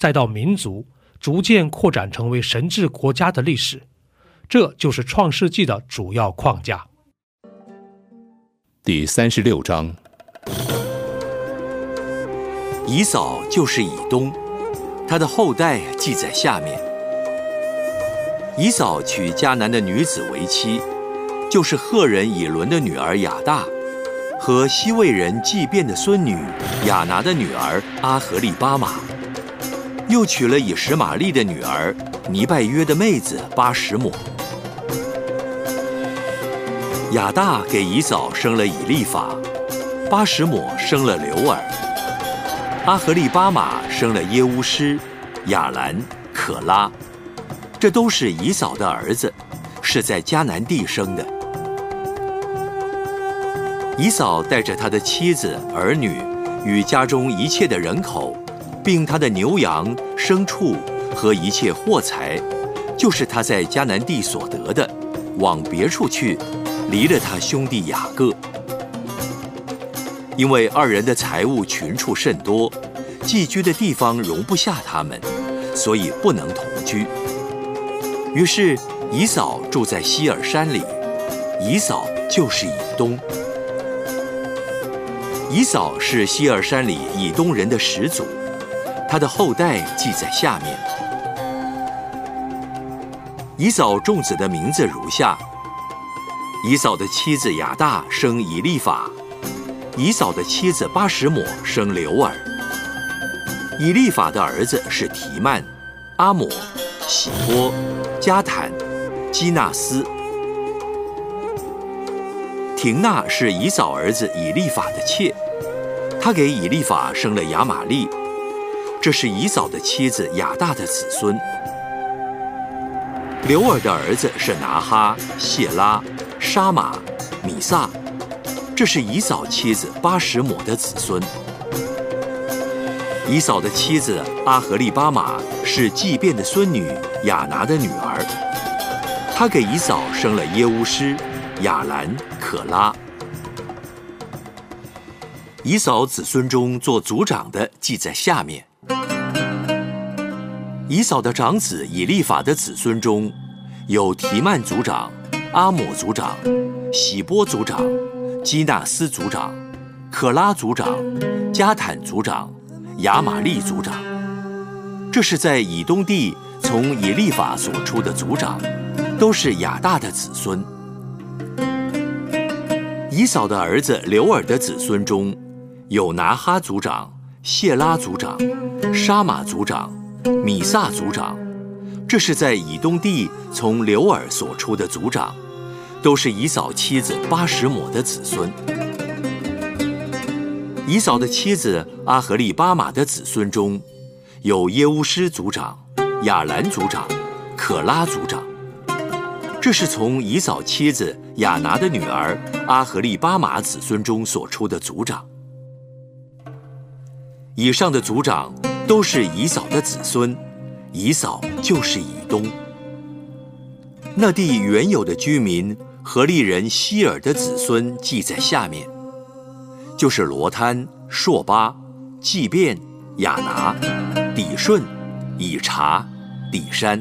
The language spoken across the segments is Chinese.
再到民族逐渐扩展成为神治国家的历史，这就是创世纪的主要框架。第三十六章，以扫就是以东，他的后代记在下面。以扫娶迦南的女子为妻，就是赫人以伦的女儿雅大，和西魏人祭便的孙女雅拿的女儿阿合利巴玛。又娶了以实玛利的女儿尼拜约的妹子巴什抹。亚大给以扫生了以利法，巴什抹生了刘尔，阿合利巴马生了耶乌斯、亚兰、可拉，这都是以扫的儿子，是在迦南地生的。以扫带着他的妻子、儿女与家中一切的人口。并他的牛羊、牲畜和一切货财，就是他在迦南地所得的，往别处去，离了他兄弟雅各。因为二人的财物群畜甚多，寄居的地方容不下他们，所以不能同居。于是以扫住在希尔山里，以扫就是以东。以扫是希尔山里以东人的始祖。他的后代记在下面。以扫众子的名字如下：以扫的妻子雅大生以利法，以扫的妻子巴什抹生刘尔。以利法的儿子是提曼、阿抹、喜波、加坦、基纳斯。廷娜是以扫儿子以利法的妾，他给以利法生了亚玛利。这是以扫的妻子亚大的子孙。刘尔的儿子是拿哈、谢拉、沙马、米萨，这是以扫妻子巴什抹的子孙。以扫的妻子阿合利巴马是祭变的孙女亚拿的女儿，她给以扫生了耶乌斯、亚兰、可拉。以扫子孙中做族长的记在下面。以扫的长子以利法的子孙中，有提曼族长、阿抹族长、喜波族长、基纳斯族长、可拉族长、加坦族长、亚玛利族长。这是在以东地从以利法所出的族长，都是亚大的子孙。以扫的儿子刘尔的子孙中，有拿哈族长、谢拉族长、沙马族长。米萨族长，这是在以东地从刘尔所出的族长，都是以扫妻子巴什抹的子孙。以扫的妻子阿合利巴马的子孙中，有耶乌斯族长、亚兰族长、可拉族长，这是从以扫妻子亚拿的女儿阿合利巴马子孙中所出的族长。以上的族长。都是以扫的子孙，以扫就是以东。那地原有的居民和利人希尔的子孙记在下面，就是罗滩、朔巴、祭变、亚拿、底顺、以查、底山。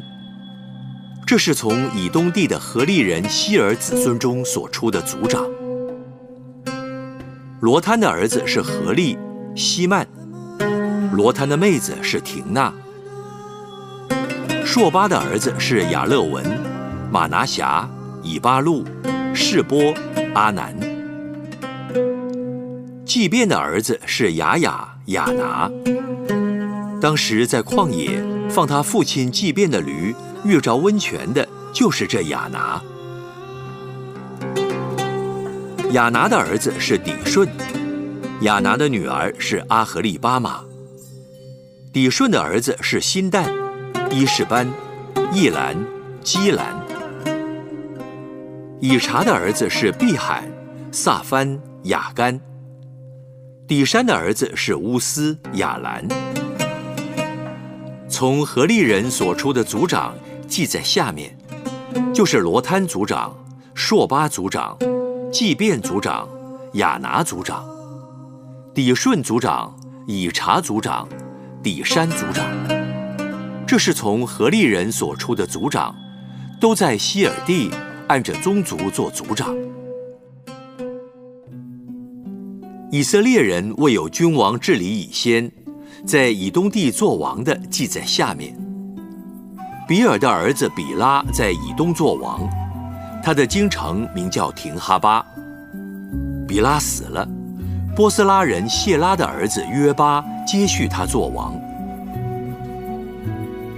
这是从以东地的和利人希尔子孙中所出的族长。罗滩的儿子是何利、希曼。罗摊的妹子是婷娜。朔巴的儿子是雅勒文、马拿辖、以巴路、示波、阿南。祭便的儿子是雅雅、雅拿。当时在旷野放他父亲祭便的驴，遇着温泉的，就是这雅拿。雅拿的儿子是底顺，雅拿的女儿是阿合利巴马。底顺的儿子是辛旦、伊士班、易兰、基兰。以查的儿子是碧罕、萨番、雅干。底山的儿子是乌斯、雅兰。从何利人所出的族长记在下面，就是罗摊族长、朔巴族长。祭便族长、亚拿族长、底顺族长、以查族长、底山族长，这是从何利人所出的族长，都在希尔地按着宗族做族长。以色列人未有君王治理以先，在以东地做王的记在下面。比尔的儿子比拉在以东做王。他的京城名叫廷哈巴。比拉死了，波斯拉人谢拉的儿子约巴接续他做王。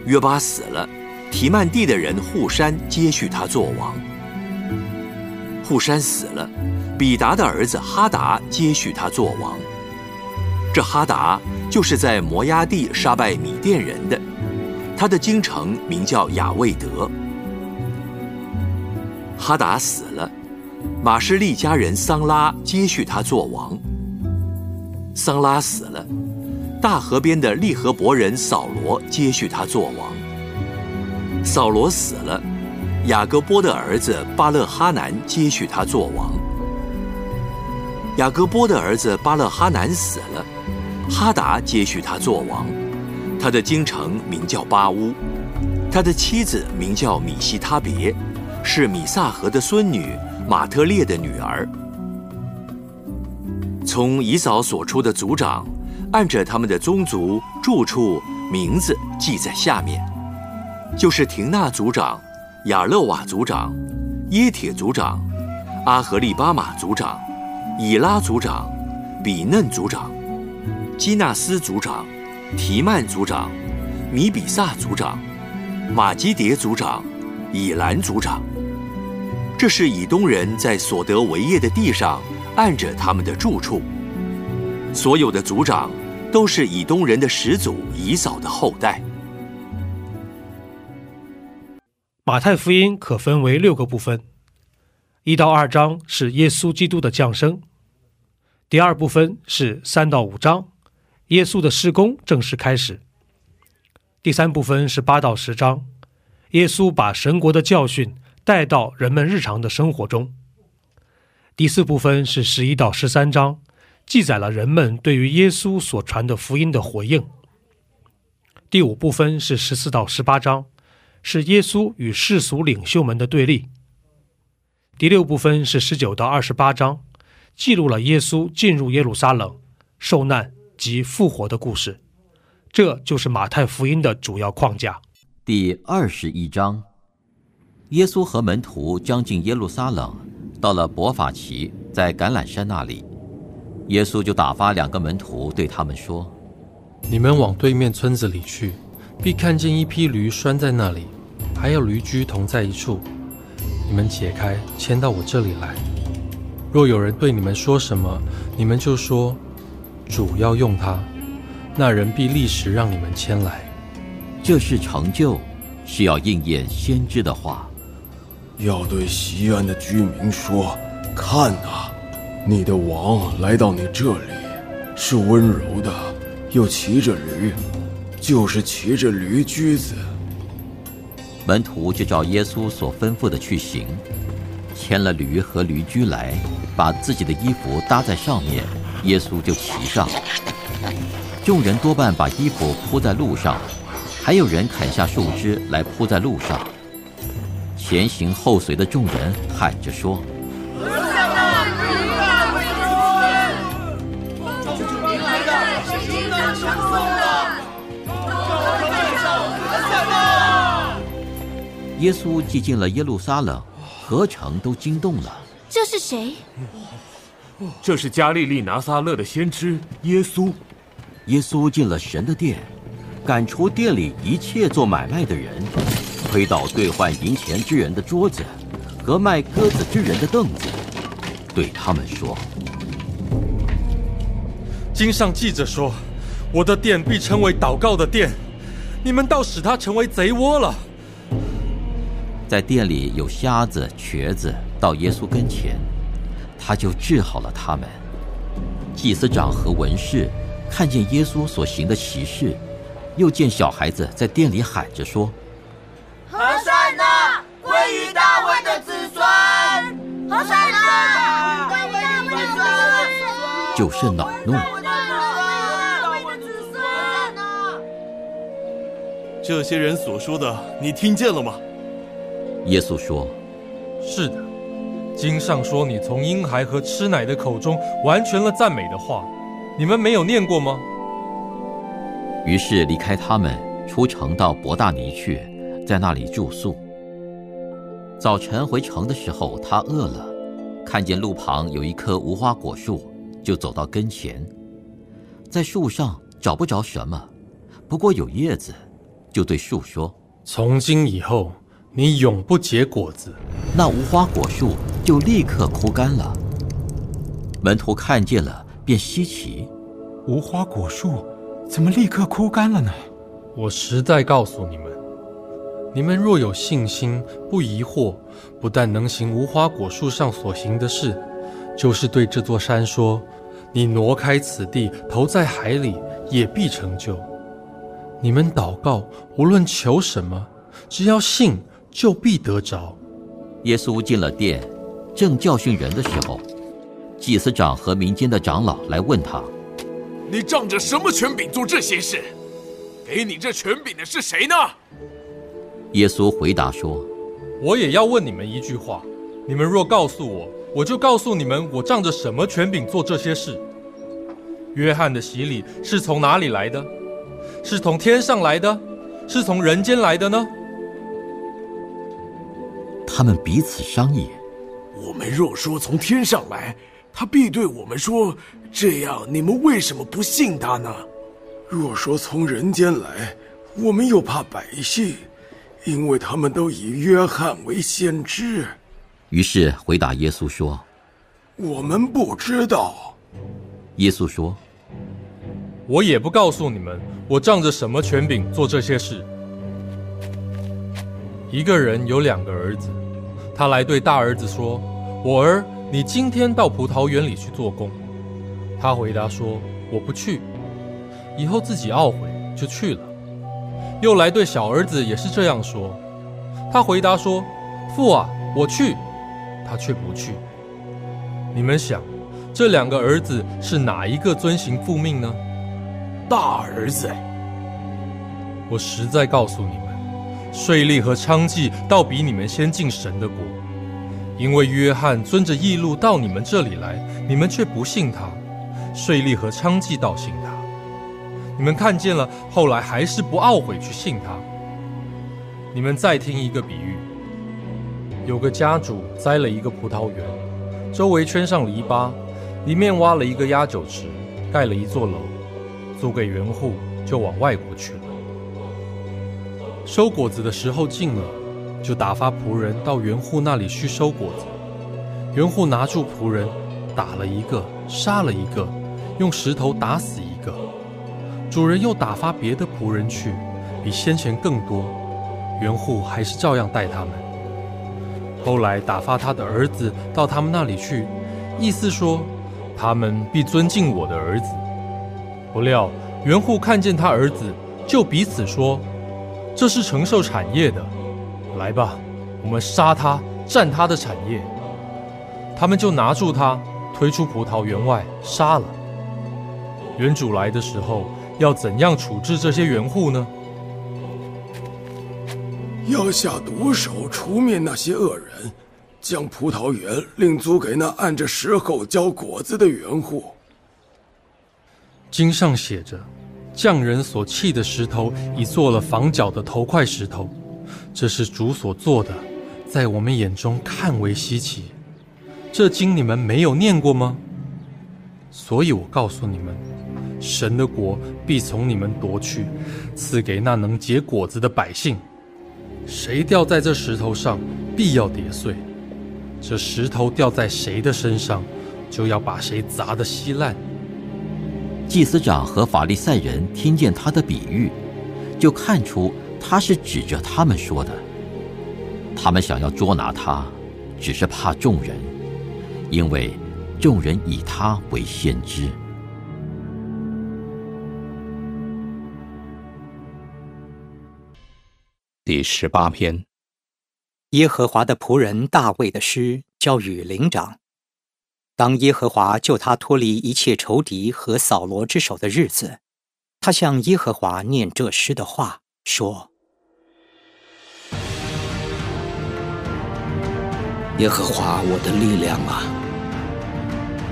约巴死了，提曼地的人户山接续他做王。户山死了，比达的儿子哈达接续他做王。这哈达就是在摩崖地杀败米甸人的，他的京城名叫雅未德。哈达死了，马士利家人桑拉接续他做王。桑拉死了，大河边的利和伯人扫罗接续他做王。扫罗死了，雅各波的儿子巴勒哈南接续他做王。雅各波的儿子巴勒哈南死了，哈达接续他做王，他的京城名叫巴乌，他的妻子名叫米西他别。是米萨河的孙女马特列的女儿。从以扫所出的族长，按着他们的宗族住处名字记在下面，就是廷纳族长、亚勒瓦族长、耶铁族长、阿合利巴马族长、以拉族长、比嫩族长、基纳斯族长、提曼族长、米比萨族长、马基迭族长、以兰族长。这是以东人在所得为业的地上按着他们的住处，所有的族长都是以东人的始祖以扫的后代。马太福音可分为六个部分，一到二章是耶稣基督的降生，第二部分是三到五章，耶稣的施工正式开始，第三部分是八到十章，耶稣把神国的教训。带到人们日常的生活中。第四部分是十一到十三章，记载了人们对于耶稣所传的福音的回应。第五部分是十四到十八章，是耶稣与世俗领袖们的对立。第六部分是十九到二十八章，记录了耶稣进入耶路撒冷、受难及复活的故事。这就是马太福音的主要框架。第二十一章。耶稣和门徒将近耶路撒冷，到了伯法奇，在橄榄山那里，耶稣就打发两个门徒对他们说：“你们往对面村子里去，必看见一批驴拴在那里，还有驴驹同在一处。你们解开，牵到我这里来。若有人对你们说什么，你们就说：主要用它，那人必立时让你们牵来。这是成就，是要应验先知的话。”要对西安的居民说：“看呐，你的王来到你这里，是温柔的，又骑着驴，就是骑着驴驹子。”门徒就照耶稣所吩咐的去行，牵了驴和驴驹来，把自己的衣服搭在上面，耶稣就骑上。众人多半把衣服铺在路上，还有人砍下树枝来铺在路上。前行后随的众人喊着说：“大大大耶稣既进了耶路撒冷，何成都惊动了。这是谁？这是加利利拿撒勒的先知耶稣。耶稣进了神的殿，赶出店里一切做买卖的人。推倒兑换银钱之人的桌子，和卖鸽子之人的凳子，对他们说：“经上记着说，我的殿必称为祷告的殿，你们倒使它成为贼窝了。”在店里有瞎子、瘸子到耶稣跟前，他就治好了他们。祭司长和文士看见耶稣所行的奇事，又见小孩子在店里喊着说：“是恼怒。这些人所说的，你听见了吗？耶稣说：“是的，经上说你从婴孩和吃奶的口中完全了赞美的话，你们没有念过吗？”于是离开他们，出城到伯大尼去，在那里住宿。早晨回城的时候，他饿了，看见路旁有一棵无花果树，就走到跟前，在树上找不着什么，不过有叶子，就对树说：“从今以后。”你永不结果子，那无花果树就立刻枯干了。门徒看见了，便稀奇：无花果树怎么立刻枯干了呢？我实在告诉你们，你们若有信心，不疑惑，不但能行无花果树上所行的事，就是对这座山说：“你挪开此地，投在海里，也必成就。”你们祷告，无论求什么，只要信。就必得着。耶稣进了殿，正教训人的时候，祭司长和民间的长老来问他：“你仗着什么权柄做这些事？给你这权柄的是谁呢？”耶稣回答说：“我也要问你们一句话，你们若告诉我，我就告诉你们，我仗着什么权柄做这些事。约翰的洗礼是从哪里来的？是从天上来的，是从人间来的呢？”他们彼此商议：“我们若说从天上来，他必对我们说：这样你们为什么不信他呢？若说从人间来，我们又怕百姓，因为他们都以约翰为先知。”于是回答耶稣说：“我们不知道。”耶稣说：“我也不告诉你们，我仗着什么权柄做这些事。一个人有两个儿子。”他来对大儿子说：“我儿，你今天到葡萄园里去做工。”他回答说：“我不去。”以后自己懊悔，就去了。又来对小儿子也是这样说。他回答说：“父啊，我去。”他却不去。你们想，这两个儿子是哪一个遵行父命呢？大儿子。我实在告诉你们。税吏和娼妓倒比你们先进神的国，因为约翰遵着义路到你们这里来，你们却不信他；税吏和娼妓倒信他。你们看见了，后来还是不懊悔去信他。你们再听一个比喻：有个家主栽了一个葡萄园，周围圈上篱笆，里面挖了一个压酒池，盖了一座楼，租给园户，就往外国去了。收果子的时候近了，就打发仆人到园户那里去收果子。园户拿住仆人，打了一个，杀了一个，用石头打死一个。主人又打发别的仆人去，比先前更多。园户还是照样待他们。后来打发他的儿子到他们那里去，意思说，他们必尊敬我的儿子。不料园户看见他儿子，就彼此说。这是承受产业的，来吧，我们杀他，占他的产业。他们就拿住他，推出葡萄园外，杀了。园主来的时候，要怎样处置这些园户呢？要下毒手，除灭那些恶人，将葡萄园另租给那按着时候交果子的园户。经上写着。匠人所砌的石头，已做了房角的头块石头。这是主所做的，在我们眼中看为稀奇。这经你们没有念过吗？所以我告诉你们，神的国必从你们夺去，赐给那能结果子的百姓。谁掉在这石头上，必要跌碎；这石头掉在谁的身上，就要把谁砸得稀烂。祭司长和法利赛人听见他的比喻，就看出他是指着他们说的。他们想要捉拿他，只是怕众人，因为众人以他为先知。第十八篇，耶和华的仆人大卫的诗，交与灵长。当耶和华救他脱离一切仇敌和扫罗之手的日子，他向耶和华念这诗的话，说：“耶和华我的力量啊，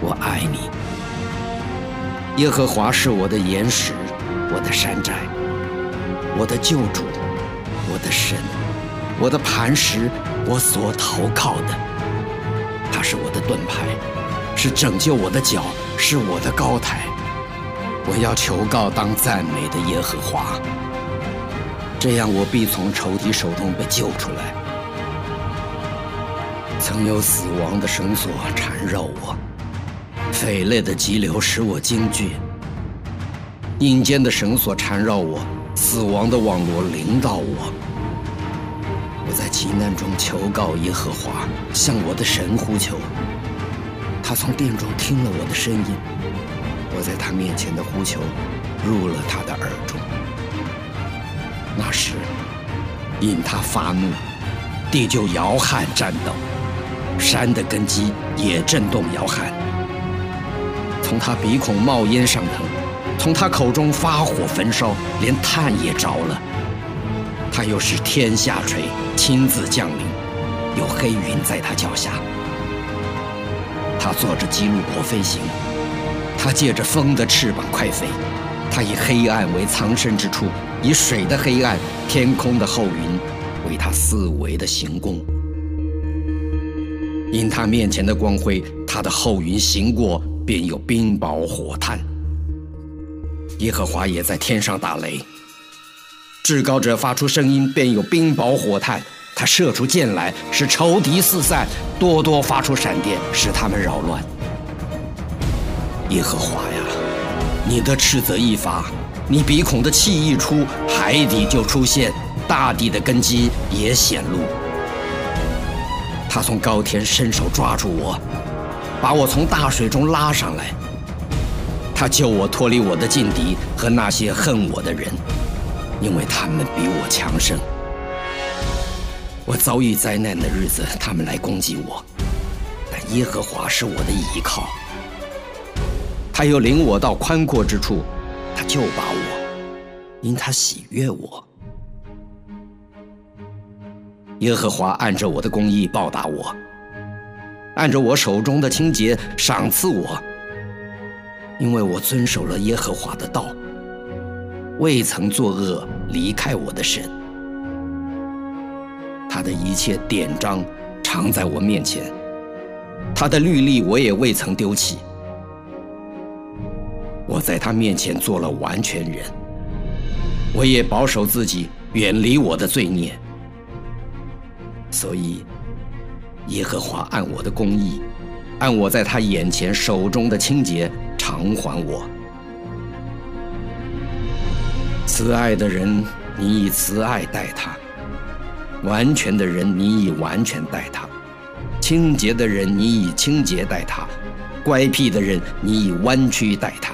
我爱你。耶和华是我的岩石，我的山寨，我的救主。”我的神，我的磐石，我所投靠的，他是我的盾牌，是拯救我的脚，是我的高台。我要求告当赞美的耶和华，这样我必从仇敌手中被救出来。曾有死亡的绳索缠绕我，匪类的急流使我惊惧，阴间的绳索缠绕我。死亡的网罗临到我，急难中求告耶和华，向我的神呼求。他从殿中听了我的声音，我在他面前的呼求入了他的耳中。那时，因他发怒，地就摇撼颤抖，山的根基也震动摇撼。从他鼻孔冒烟上腾。从他口中发火焚烧，连炭也着了。他又是天下垂，亲自降临，有黑云在他脚下。他坐着基路伯飞行，他借着风的翅膀快飞。他以黑暗为藏身之处，以水的黑暗、天空的厚云为他四围的行宫。因他面前的光辉，他的后云行过，便有冰雹火炭。耶和华也在天上打雷，至高者发出声音，便有冰雹火炭。他射出箭来，使仇敌四散；多多发出闪电，使他们扰乱。耶和华呀，你的斥责一发，你鼻孔的气一出，海底就出现，大地的根基也显露。他从高天伸手抓住我，把我从大水中拉上来。他救我脱离我的劲敌和那些恨我的人，因为他们比我强盛。我遭遇灾难的日子，他们来攻击我，但耶和华是我的依靠。他又领我到宽阔之处，他救拔我，因他喜悦我。耶和华按着我的公义报答我，按着我手中的清洁赏赐我。因为我遵守了耶和华的道，未曾作恶，离开我的神。他的一切典章常在我面前，他的律例我也未曾丢弃。我在他面前做了完全人，我也保守自己，远离我的罪孽。所以，耶和华按我的公义，按我在他眼前手中的清洁。偿还我，慈爱的人，你以慈爱待他；完全的人，你以完全待他；清洁的人，你以清洁待他；乖僻的人，你以弯曲待他；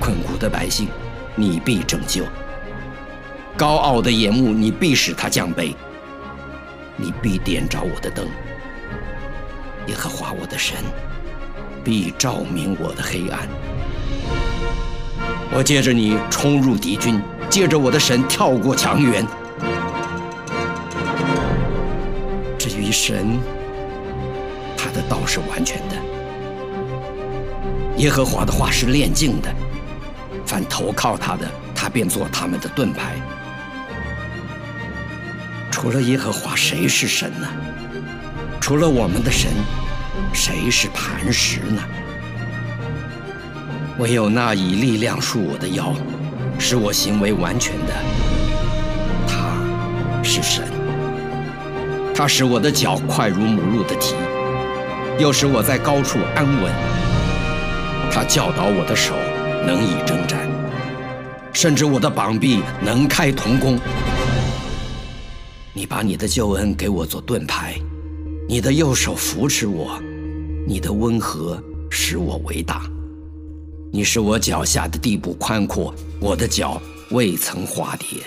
困苦的百姓，你必拯救；高傲的眼目，你必使他降卑；你必点着我的灯，耶和华我的神。必照明我的黑暗。我借着你冲入敌军，借着我的神跳过墙垣。至于神，他的道是完全的，耶和华的话是炼净的。凡投靠他的，他便做他们的盾牌。除了耶和华，谁是神呢？除了我们的神，谁是磐石呢？唯有那以力量束我的腰，使我行为完全的，他是神。他使我的脚快如母鹿的蹄，又使我在高处安稳。他教导我的手能以征战，甚至我的膀臂能开铜弓。你把你的救恩给我做盾牌，你的右手扶持我，你的温和使我为大。你使我脚下的地步宽阔，我的脚未曾滑跌。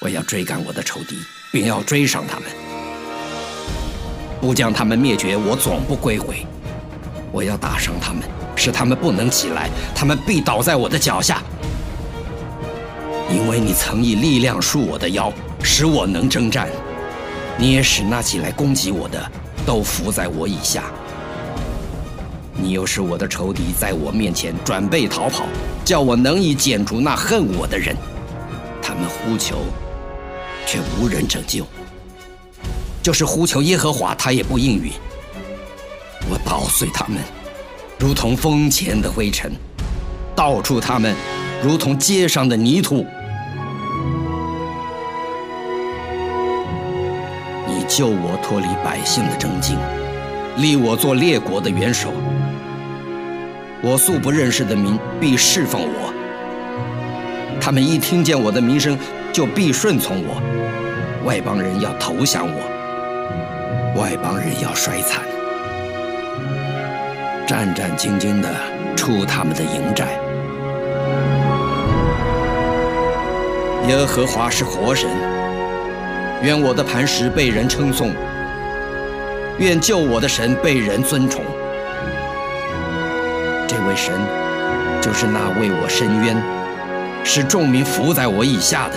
我要追赶我的仇敌，并要追上他们，不将他们灭绝，我总不归回。我要打伤他们，使他们不能起来，他们必倒在我的脚下。因为你曾以力量束我的腰，使我能征战；你也使那起来攻击我的都伏在我以下。你又是我的仇敌在我面前转背逃跑，叫我能以剪除那恨我的人。他们呼求，却无人拯救；就是呼求耶和华，他也不应允。我捣碎他们，如同风前的灰尘；到处他们，如同街上的泥土。你救我脱离百姓的征竞，立我做列国的元首。我素不认识的民必侍奉我，他们一听见我的名声，就必顺从我。外邦人要投降我，外邦人要衰残，战战兢兢地出他们的营寨。耶和华是活神。愿我的磐石被人称颂，愿救我的神被人尊崇。这位神，就是那为我伸冤、使众民伏在我以下的。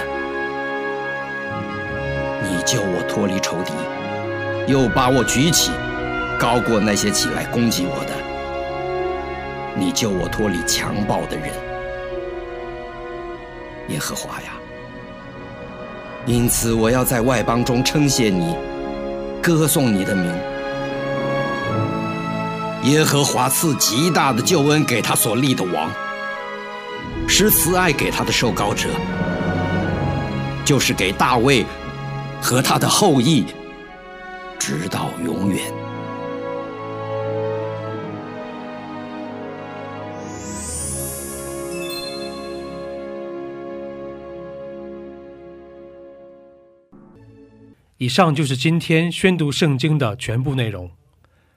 你救我脱离仇敌，又把我举起，高过那些起来攻击我的。你救我脱离强暴的人，耶和华呀！因此，我要在外邦中称谢你，歌颂你的名。耶和华赐极大的救恩给他所立的王，施慈爱给他的受膏者，就是给大卫和他的后裔，直到永远。以上就是今天宣读圣经的全部内容。